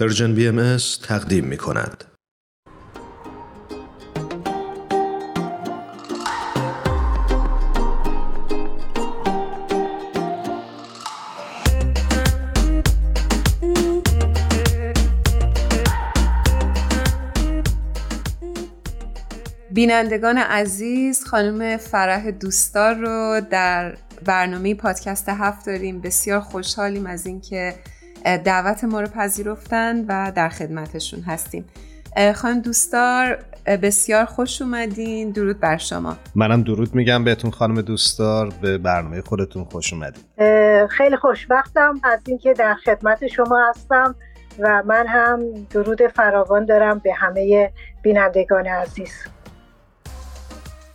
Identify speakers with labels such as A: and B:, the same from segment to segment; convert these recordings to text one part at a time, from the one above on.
A: Persian BMS تقدیم می کند.
B: بینندگان عزیز خانم فرح دوستار رو در برنامه پادکست هفت داریم بسیار خوشحالیم از اینکه دعوت ما رو پذیرفتن و در خدمتشون هستیم. خانم دوستار بسیار خوش اومدین. درود بر شما.
C: منم درود میگم بهتون خانم دوستار به برنامه خودتون خوش اومدین.
D: خیلی خوشبختم از اینکه در خدمت شما هستم و من هم درود فراوان دارم به همه بینندگان عزیز.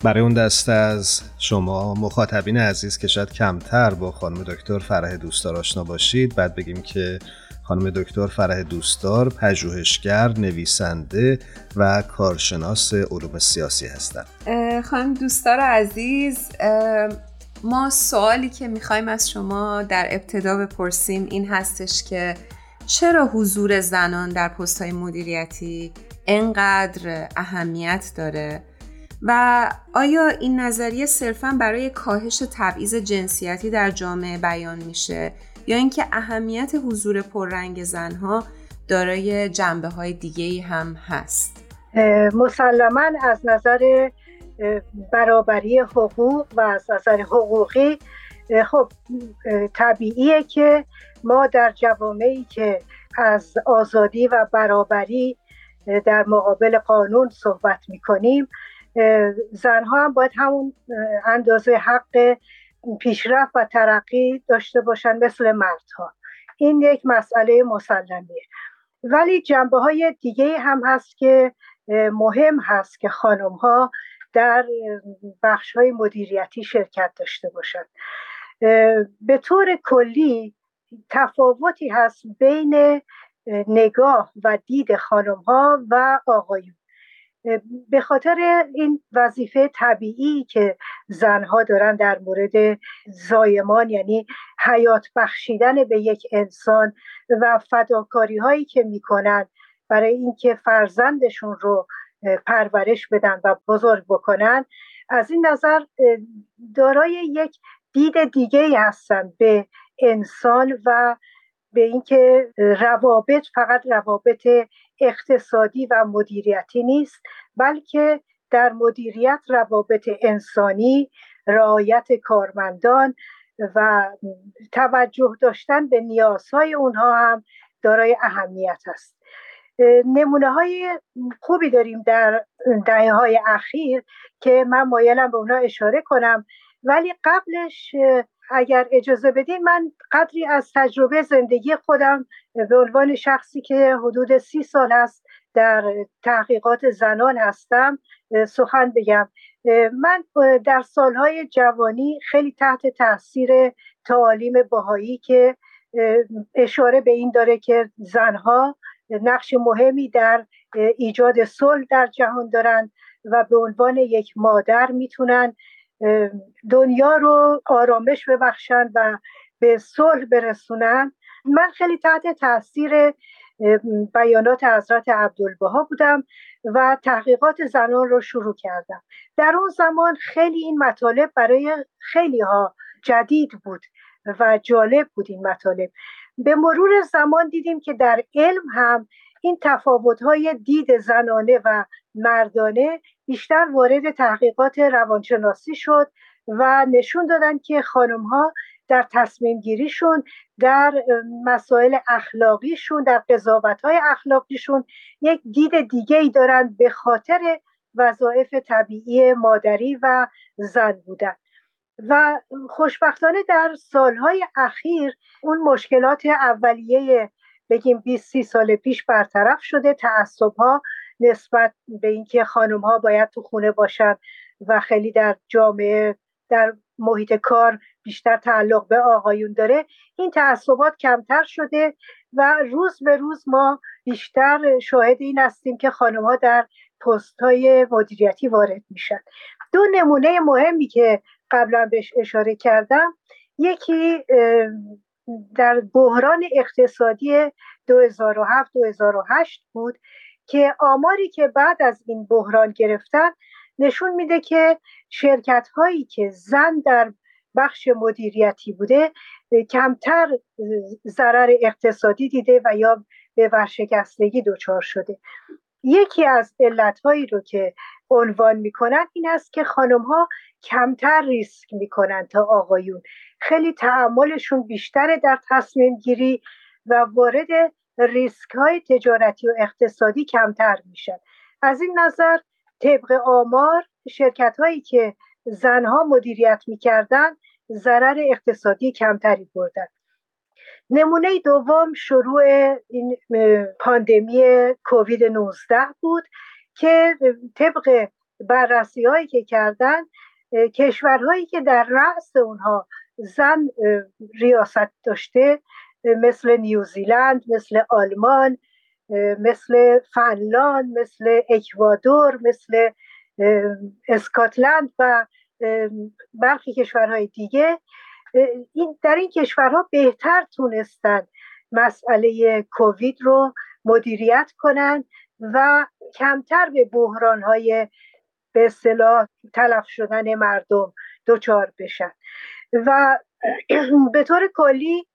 C: برای اون دسته از شما مخاطبین عزیز که شاید کمتر با خانم دکتر فرح دوستار آشنا باشید بعد بگیم که خانم دکتر فرح دوستار پژوهشگر، نویسنده و کارشناس علوم سیاسی هستند.
B: خانم دوستار عزیز ما سوالی که می‌خوایم از شما در ابتدا بپرسیم این هستش که چرا حضور زنان در پست های مدیریتی انقدر اهمیت داره و آیا این نظریه صرفا برای کاهش تبعیض جنسیتی در جامعه بیان میشه یا اینکه اهمیت حضور پررنگ زنها دارای جنبه های دیگه هم هست؟
D: مسلما از نظر برابری حقوق و از نظر حقوقی خب طبیعیه که ما در جوامعی که از آزادی و برابری در مقابل قانون صحبت می‌کنیم زنها هم باید همون اندازه حق پیشرفت و ترقی داشته باشن مثل مردها. این یک مسئله مسلمیه. ولی جنبه های دیگه هم هست که مهم هست که خانم ها در بخش های مدیریتی شرکت داشته باشند به طور کلی تفاوتی هست بین نگاه و دید خانم ها و آقایون. به خاطر این وظیفه طبیعی که زنها دارن در مورد زایمان یعنی حیات بخشیدن به یک انسان و فداکاری هایی که می‌کنن برای اینکه فرزندشون رو پرورش بدن و بزرگ بکنن از این نظر دارای یک دید دیگه هستن به انسان و به اینکه روابط فقط روابط اقتصادی و مدیریتی نیست بلکه در مدیریت روابط انسانی رعایت کارمندان و توجه داشتن به نیازهای اونها هم دارای اهمیت است. نمونه های خوبی داریم در دهه های اخیر که من مایلم به اونها اشاره کنم ولی قبلش اگر اجازه بدین من قدری از تجربه زندگی خودم به عنوان شخصی که حدود سی سال است در تحقیقات زنان هستم سخن بگم. من در سالهای جوانی خیلی تحت تاثیر تعالیم باهایی که اشاره به این داره که زنها نقش مهمی در ایجاد صلح در جهان دارند و به عنوان یک مادر می‌تونن دنیا رو آرامش ببخشن و به صلح برسونن. من خیلی تحت تاثیر بیانات حضرت عبدالبها بودم و تحقیقات زنان رو شروع کردم. در اون زمان خیلی این مطالب برای خیلی ها جدید بود و جالب بود این مطالب. به مرور زمان دیدیم که در علم هم این تفاوت‌های دید زنانه و مردانه بیشتر وارد تحقیقات روانشناسی شد و نشون دادن که خانم ها در تصمیم گیریشون در مسائل اخلاقیشون در قضاوت های اخلاقیشون یک دید دیگه ای دارن به خاطر وظایف طبیعی مادری و زن بودن. و خوشبختانه در سالهای اخیر اون مشکلات اولیه بگیم 20 30 سال پیش برطرف شده تعصب ها نسبت به اینکه خانم ها باید تو خونه باشن و خیلی در جامعه در محیط کار بیشتر تعلق به آقایون داره این تعصبات کمتر شده و روز به روز ما بیشتر شاهد این هستیم که خانم ها در پست های مدیریتی وارد میشن. دو نمونه مهمی که قبلا بهش اشاره کردم یکی در بحران اقتصادی 2007 2008 بود که آماری که بعد از این بحران گرفتن نشون میده که شرکت هایی که زن در بخش مدیریتی بوده کمتر ضرر اقتصادی دیده و یا به ورشکستگی دچار شده. یکی از علتهایی رو که عنوان می‌کنن این است که خانم ها کمتر ریسک می‌کنن تا آقایون. خیلی تعملشون بیشتره در تصمیم گیری و وارد ریسک های تجارتی و اقتصادی کمتر میشن. از این نظر طبق آمار شرکت هایی که زنها مدیریت می‌کردن ضرر اقتصادی کمتری بردن. نمونه دوم شروع این پاندمی کووید 19 بود که طبق بررسی هایی که کردن کشورهایی که در رأس اونها زن ریاست داشته مثل نیوزیلند مثل آلمان مثل فنلاند مثل اکوادور مثل اسکاتلند و برخی کشورهای دیگه. این در این کشورها بهتر تونستن مسئله کووید رو مدیریت کنند و کمتر به بحرانهای به اصطلاح تلف شدن مردم دچار بشن. و به طور کلی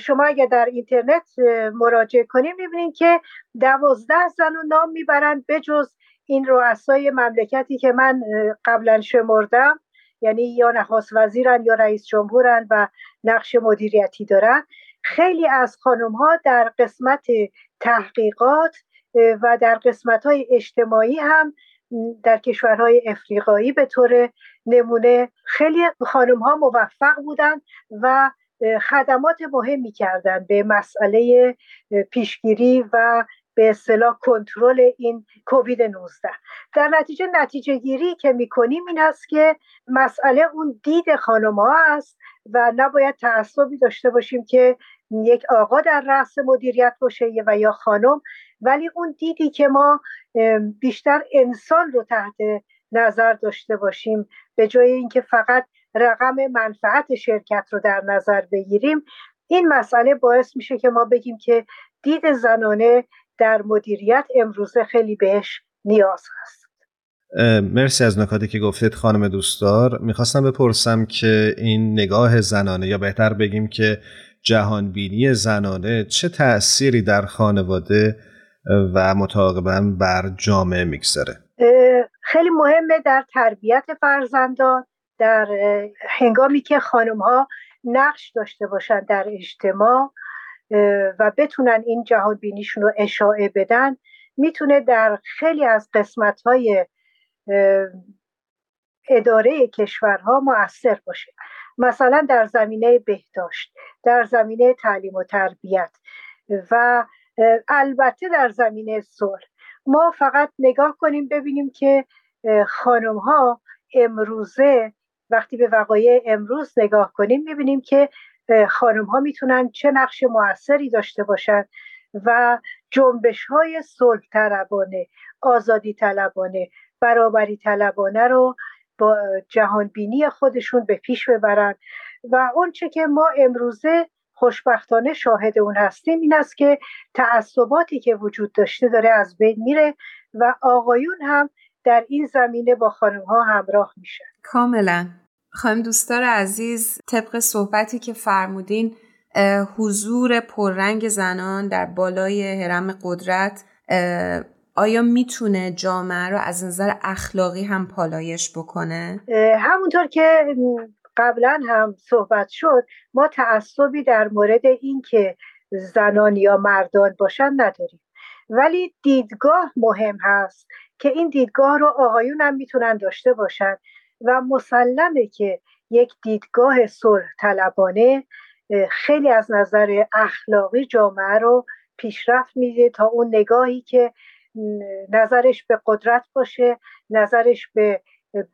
D: شما اگر در اینترنت مراجعه کنیم می‌بینید که دوازده زن و نام می‌برند بجز این رؤسای مملکتی که من قبلا شمردم. یعنی یا نخواست وزیرن یا رئیس جمهورن و نقش مدیریتی دارن. خیلی از خانم ها در قسمت تحقیقات و در قسمت های اجتماعی هم در کشورهای افریقایی به طور نمونه خیلی خانم ها موفق بودن و خدمات مهمی کردن به مسئله پیشگیری و به اصطلاح کنترل این کووید 19 در نتیجه نتیجه گیری که می‌کنیم این است که مسئله اون دید خانم ها است و نباید تعصبی داشته باشیم که یک آقا در رأس مدیریت باشه و یا خانم ولی اون دیدی که ما بیشتر انسان رو تحت نظر داشته باشیم به جای اینکه فقط رقم منفعت شرکت رو در نظر بگیریم این مسئله باعث میشه که ما بگیم که دید زنانه در مدیریت امروزه خیلی بهش نیاز هست.
C: مرسی از نکاتی که گفتید خانم دوستدار. می‌خواستم بپرسم که این نگاه زنانه یا بهتر بگیم که جهانبینی زنانه چه تأثیری در خانواده و متعاقبا بر جامعه می‌گذاره؟
D: خیلی مهمه در تربیت فرزندان در هنگامی که خانم ها نقش داشته باشن در اجتماع و بتونن این جهان بینیشون رو اشاعه بدن می‌تونه در خیلی از قسمت های اداره کشورها مؤثر باشه. مثلا در زمینه بهداشت در زمینه تعلیم و تربیت و البته در زمینه صلح. ما فقط نگاه کنیم ببینیم که خانم ها امروزه وقتی به وقایع امروز نگاه کنیم می‌بینیم که خانم ها می‌تونن چه نقش موثری داشته باشند و جنبش های صلح طلبانه آزادی طلبانه برابری طلبانه رو با جهانبینی خودشون به پیش ببرن. و اونچه که ما امروزه خوشبختانه شاهد اون هستیم این است که تعصباتی که وجود داشته داره از بین میره و آقایون هم در این زمینه با خانم ها همراه میشن.
B: کاملا. خانم دوستار عزیز طبق صحبتی که فرمودین حضور پررنگ زنان در بالای حرم قدرت آیا می‌تونه جامعه رو از نظر اخلاقی هم پالایش بکنه؟
D: همونطور که قبلا هم صحبت شد ما تعصبی در مورد اینکه زنان یا مردان باشن نداریم ولی دیدگاه مهم هست که این دیدگاه رو آقایون هم می‌تونن داشته باشن و مسلمه که یک دیدگاه صلح طلبانه خیلی از نظر اخلاقی جامعه رو پیشرفت میده تا اون نگاهی که نظرش به قدرت باشه نظرش به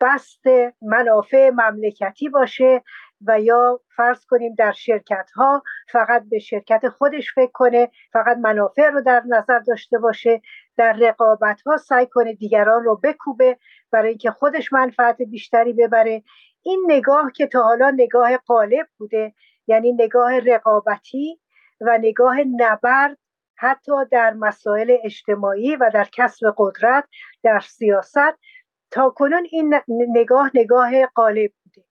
D: بست منافع مملکتی باشه و یا فرض کنیم در شرکت ها فقط به شرکت خودش فکر کنه فقط منافع رو در نظر داشته باشه در رقابت ها سعی کنه دیگران رو بکوبه برای اینکه خودش منفعت بیشتری ببره. این نگاه که تا حالا نگاه قالب بوده یعنی نگاه رقابتی و نگاه نبرد حتی در مسائل اجتماعی و در کسب قدرت در سیاست تا کنون این نگاه نگاه غالب بوده.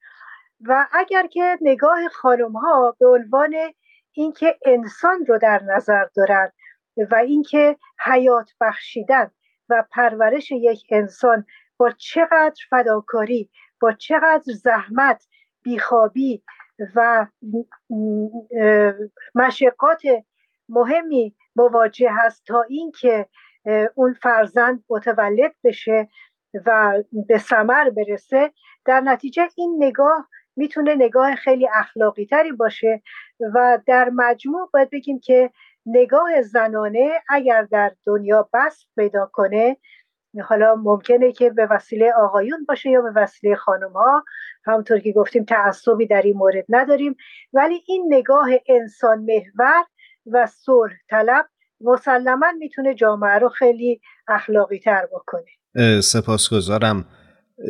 D: و اگر که نگاه خانم ها به عنوان اینکه انسان رو در نظر دارند و اینکه حیات بخشیدن و پرورش یک انسان با چقدر فداکاری با چقدر زحمت بیخوابی و مشقات مهمی مواجه هست تا اینکه اون فرزند متولد بشه و به ثمر برسه در نتیجه این نگاه می‌تونه نگاه خیلی اخلاقی تری باشه و در مجموع باید بگیم که نگاه زنانه اگر در دنیا بست پیدا کنه حالا ممکنه که به وسیله آقایون باشه یا به وسیله خانم ها همونطور که گفتیم تعصبی در این مورد نداریم. ولی این نگاه انسان محور و صلح طلب مسلما می‌تونه جامعه رو خیلی اخلاقی تر بکنه
C: سپاسگزارم.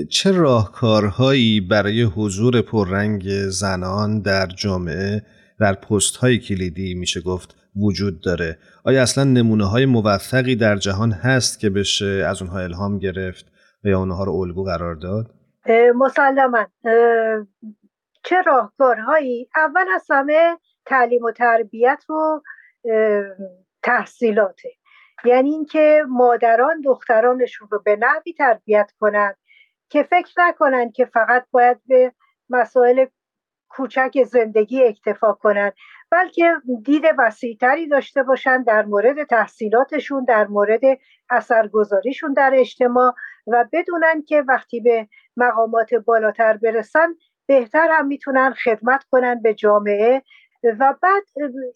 C: چه راهکارهایی برای حضور پررنگ زنان در جامعه در پست های کلیدی میشه گفت؟ وجود داره. آیا اصلا نمونه های موفقی در جهان هست که بشه از اونها الهام گرفت و یا اونها رو الگو قرار داد؟
D: مسلما. چه راهکارهایی؟ اول از همه تعلیم و تربیت و تحصیلاته. یعنی اینکه مادران دخترانشون رو به نحوی تربیت کنند که فکر نکنند که فقط باید به مسائل کوچک زندگی اکتفا کنند بلکه دید وسیعتری داشته باشند در مورد تحصیلاتشون در مورد اثرگذاریشون در اجتماع و بدونن که وقتی به مقامات بالاتر برسن بهتر هم می‌تونن خدمت کنن به جامعه و بعد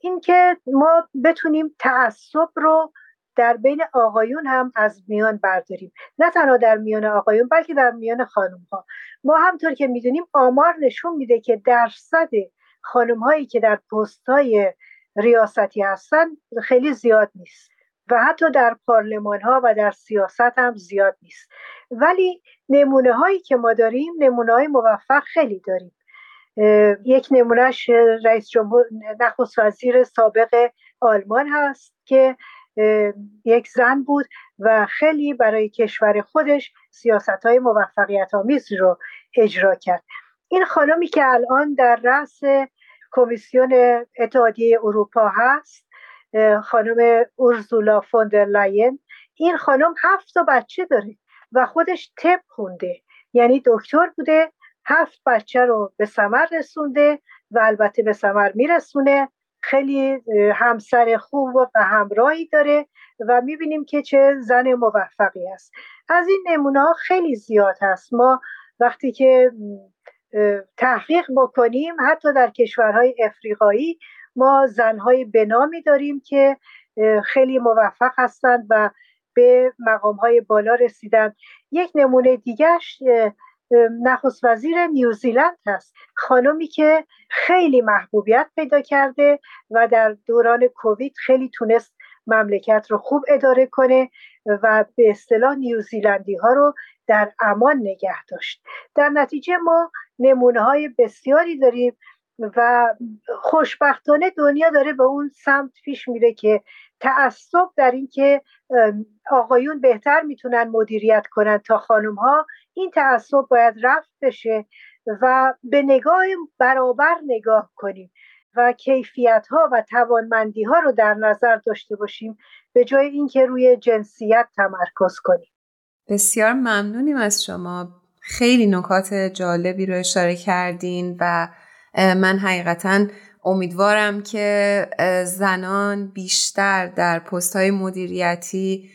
D: اینکه ما بتونیم تعصب رو در بین آقایون هم از میان برداریم. نه تنها در میان آقایون بلکه در میان خانم ها ما همطور که می‌دونیم آمار نشون میده که درصد خانم هایی که در پست های ریاستی هستن خیلی زیاد نیست و حتی در پارلمان ها و در سیاست هم زیاد نیست. ولی نمونه هایی که ما داریم نمونه های موفق خیلی داریم. یک نمونهش رئیس جمهور نخست وزیر سابق آلمان هست که یک زن بود و خیلی برای کشور خودش سیاست های موفقیت آمیز رو اجرا کرد. این خانمی که الان در رأس کمیسیون اتحادیه اروپا هست خانم اورزولا فوندر لاین این خانم هفت تا بچه داره و خودش تپ خونده. یعنی دکتر بوده هفت بچه رو به ثمر رسونده و البته به ثمر میرسونه. خیلی همسر خوب و همراهی داره و می‌بینیم که چه زن موفقی است. از این نمونه خیلی زیاد هست. ما وقتی که تحقیق بکنیم. حتی در کشورهای افریقایی ما زنهای بنامی داریم که خیلی موفق هستند و به مقامهای بالا رسیدن یک نمونه دیگرش نخست وزیر نیوزیلند هست. خانمی که خیلی محبوبیت پیدا کرده و در دوران کووید خیلی تونست مملکت رو خوب اداره کنه و به اصطلاح نیوزیلندی ها رو در امان نگه داشت. در نتیجه ما نمونه های بسیاری داریم و خوشبختانه دنیا داره به اون سمت پیش میره که تعصب در اینکه آقایون بهتر می‌تونن مدیریت کنن تا خانم ها این تعصب باید رفت بشه و به نگاه برابر نگاه کنیم و کیفیت ها و توانمندی ها رو در نظر داشته باشیم به جای اینکه روی جنسیت تمرکز کنیم.
B: بسیار ممنونیم از شما. خیلی نکات جالبی رو اشاره کردین و من حقیقتا امیدوارم که زنان بیشتر در پست های مدیریتی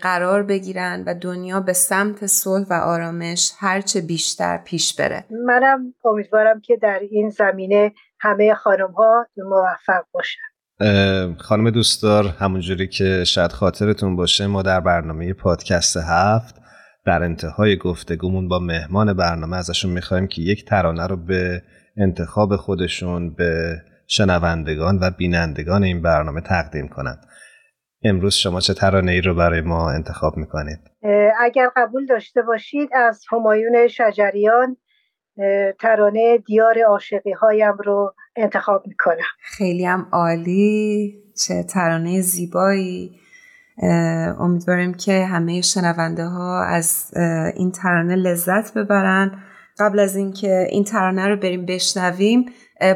B: قرار بگیرن و دنیا به سمت صلح و آرامش هرچه بیشتر پیش بره.
D: منم امیدوارم که در این زمینه همه خانم ها موفق باشن.
C: خانم دوستدار همونجوری که شاید خاطرتون باشه ما در برنامه پادکست هفت در انتهای گفتگومون با مهمان برنامه ازشون می‌خوایم که یک ترانه رو به انتخاب خودشون به شنوندگان و بینندگان این برنامه تقدیم کنند. امروز شما چه ترانه ای رو برای ما انتخاب می‌کنید؟
D: اگر قبول داشته باشید از همایون شجریان ترانه دیار عاشقی هایم رو انتخاب می‌کنم.
B: خیلی هم عالی. چه ترانه زیبایی. امیدواریم که همه شنونده ها از این ترانه لذت ببرن. قبل از اینکه این ترانه رو بریم بشنویم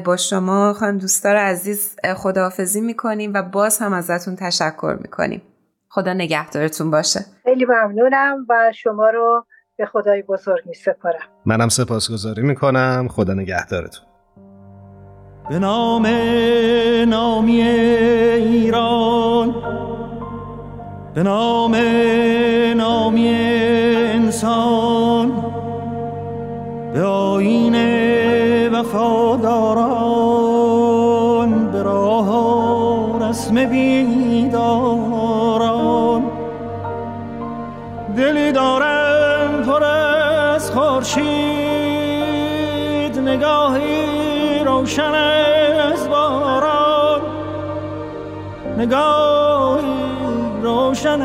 B: با شما خانم دوستدار عزیز خداحافظی می‌کنیم و باز هم ازتون تشکر می‌کنیم. خدا نگهدارتون باشه.
D: خیلی ممنونم و شما رو به خدای بزرگ می سپارم
C: منم سپاسگزاری می‌کنم. خدا نگهدارتون.
E: به نام نامی ایران به نام نامی انسان به آین وفاداران به راه رسم بیداران. دلی دارم پر از خورشید نگاهی روشن از باران. نگاهی روشن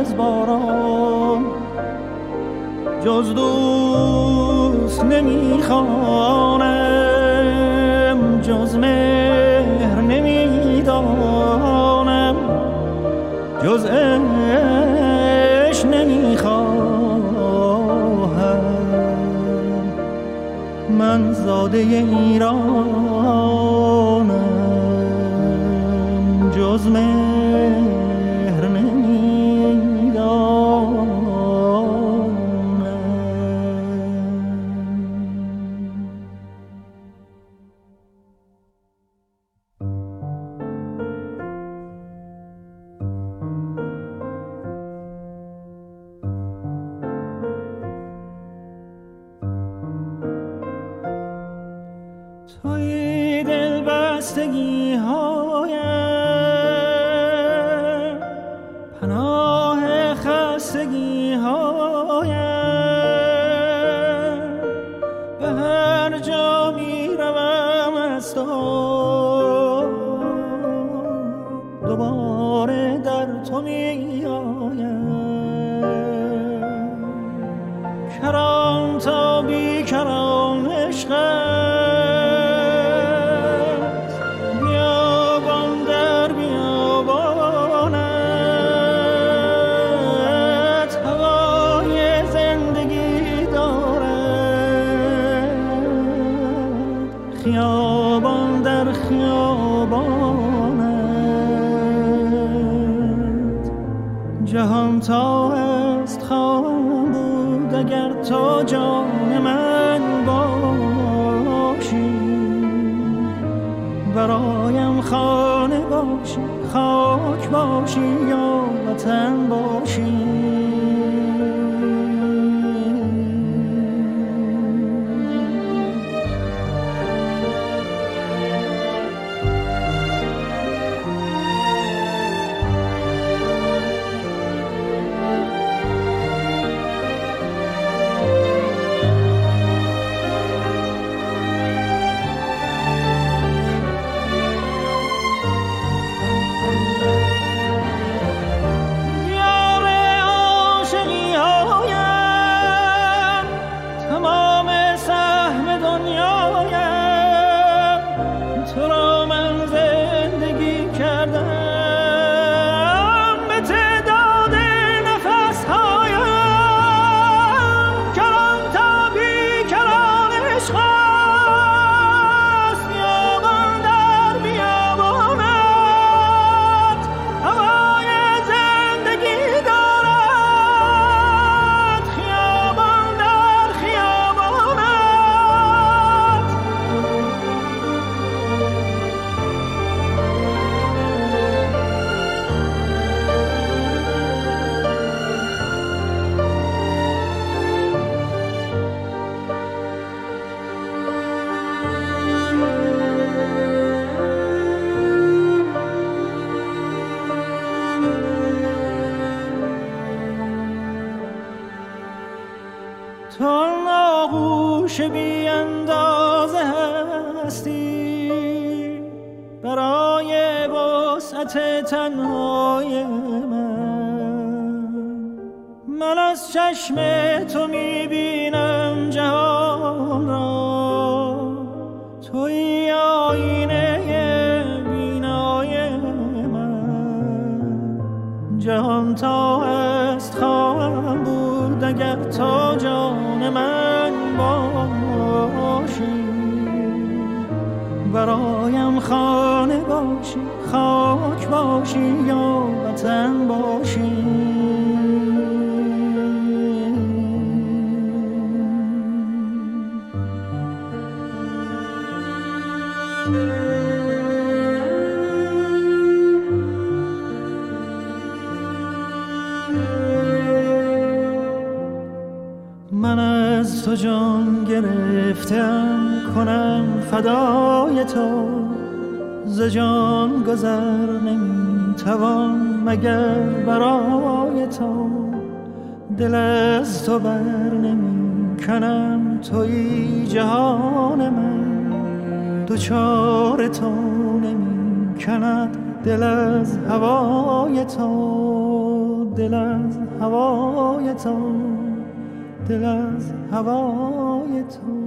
E: از باران. جز دوست نمی‌خوانم جز مهر نمی‌دانم. جز اش نمی‌خواهم. من زاده ایرانم جز مهر دوباره در تو می آیم کران تا بی کران عشق باشی خاک باشی یا وطن باشی. چشم تو می‌بینم جهان را. توی آینه بینای من. جهان تا است خواهم بود اگر تا جان من باشی. برایم خانه باشی خاک باشی یا وطن باشی. تو جان گرفتم کنم فدای تو. ز جان گذر نمی‌توان مگر برای تو. دل از تو بر نمی کنم توی جهان من. دوچار تو نمی کند دل از هوای تو. دل از هوای تو. دل از هوای تو.